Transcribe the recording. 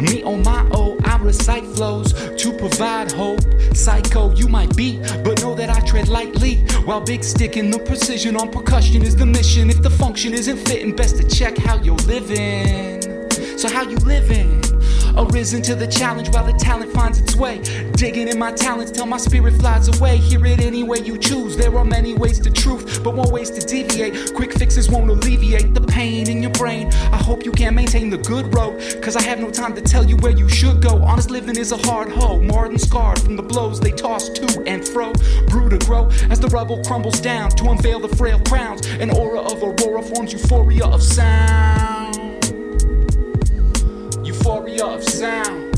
Me on my O, I recite flows to provide hope. Psycho, you might be, but know that I tread lightly. While big sticking the precision on percussion is the mission. If the function isn't fitting, best to check how you're living. So, how you living? Arisen to the challenge while the talent finds its way. Digging in my talents till my spirit flies away. Hear it any way you choose. There are many ways to truth, but more ways to deviate. Quick fixes won't alleviate the you can't maintain the good road, cause I have no time to tell you where you should go. Honest living is a hard hoe, more than scarred from the blows they toss to and fro. Brew to grow as the rubble crumbles down to unveil the frail crowns. An aura of aurora forms euphoria of sound euphoria of sound.